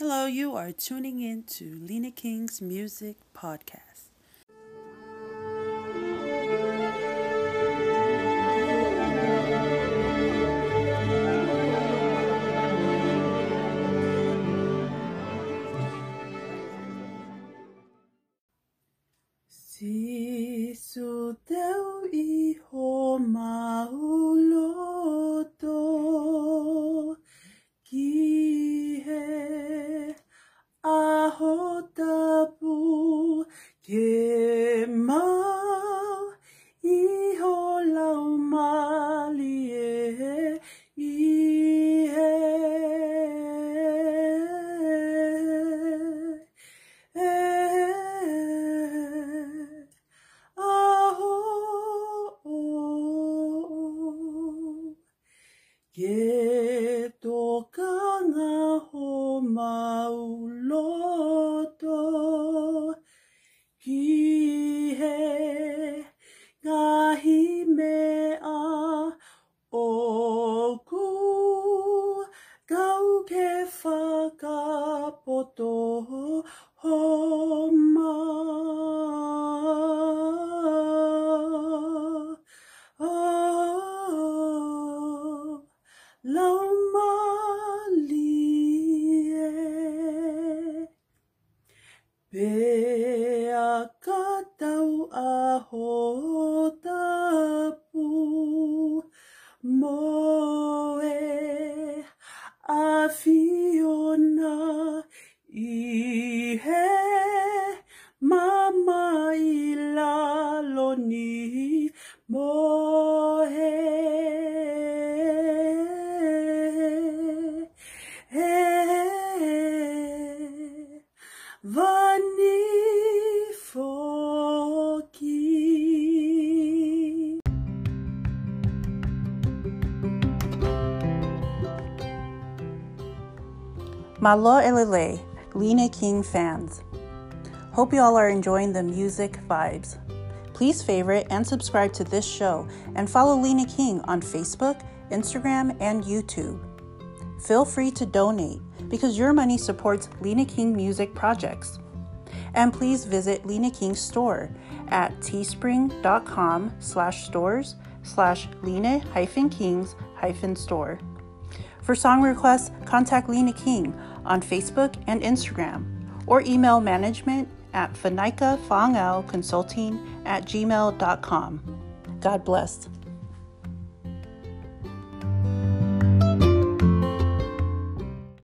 Hello, you are tuning in to Lena King's Music Podcast. Si su teu iho mauloto ke mau iho lau mali e i he e aho ke tokanga kau ke whakapoto homa. Oh, ah, lau malie. Pea katau aho tapu moe i he mama i laloni moe he vani foki. Malo Elele, Lena King fans. Hope you all are enjoying the music vibes. Please favorite and subscribe to this show and follow Lena King on Facebook, Instagram, and YouTube. Feel free to donate because your money supports Lena King music projects. And please visit Lena King's store at teespring.com slash stores slash Lena hyphen Kings hyphen store. For song requests, contact Lena King on Facebook and Instagram or email management at fanikafangao consulting at gmail.com. God bless.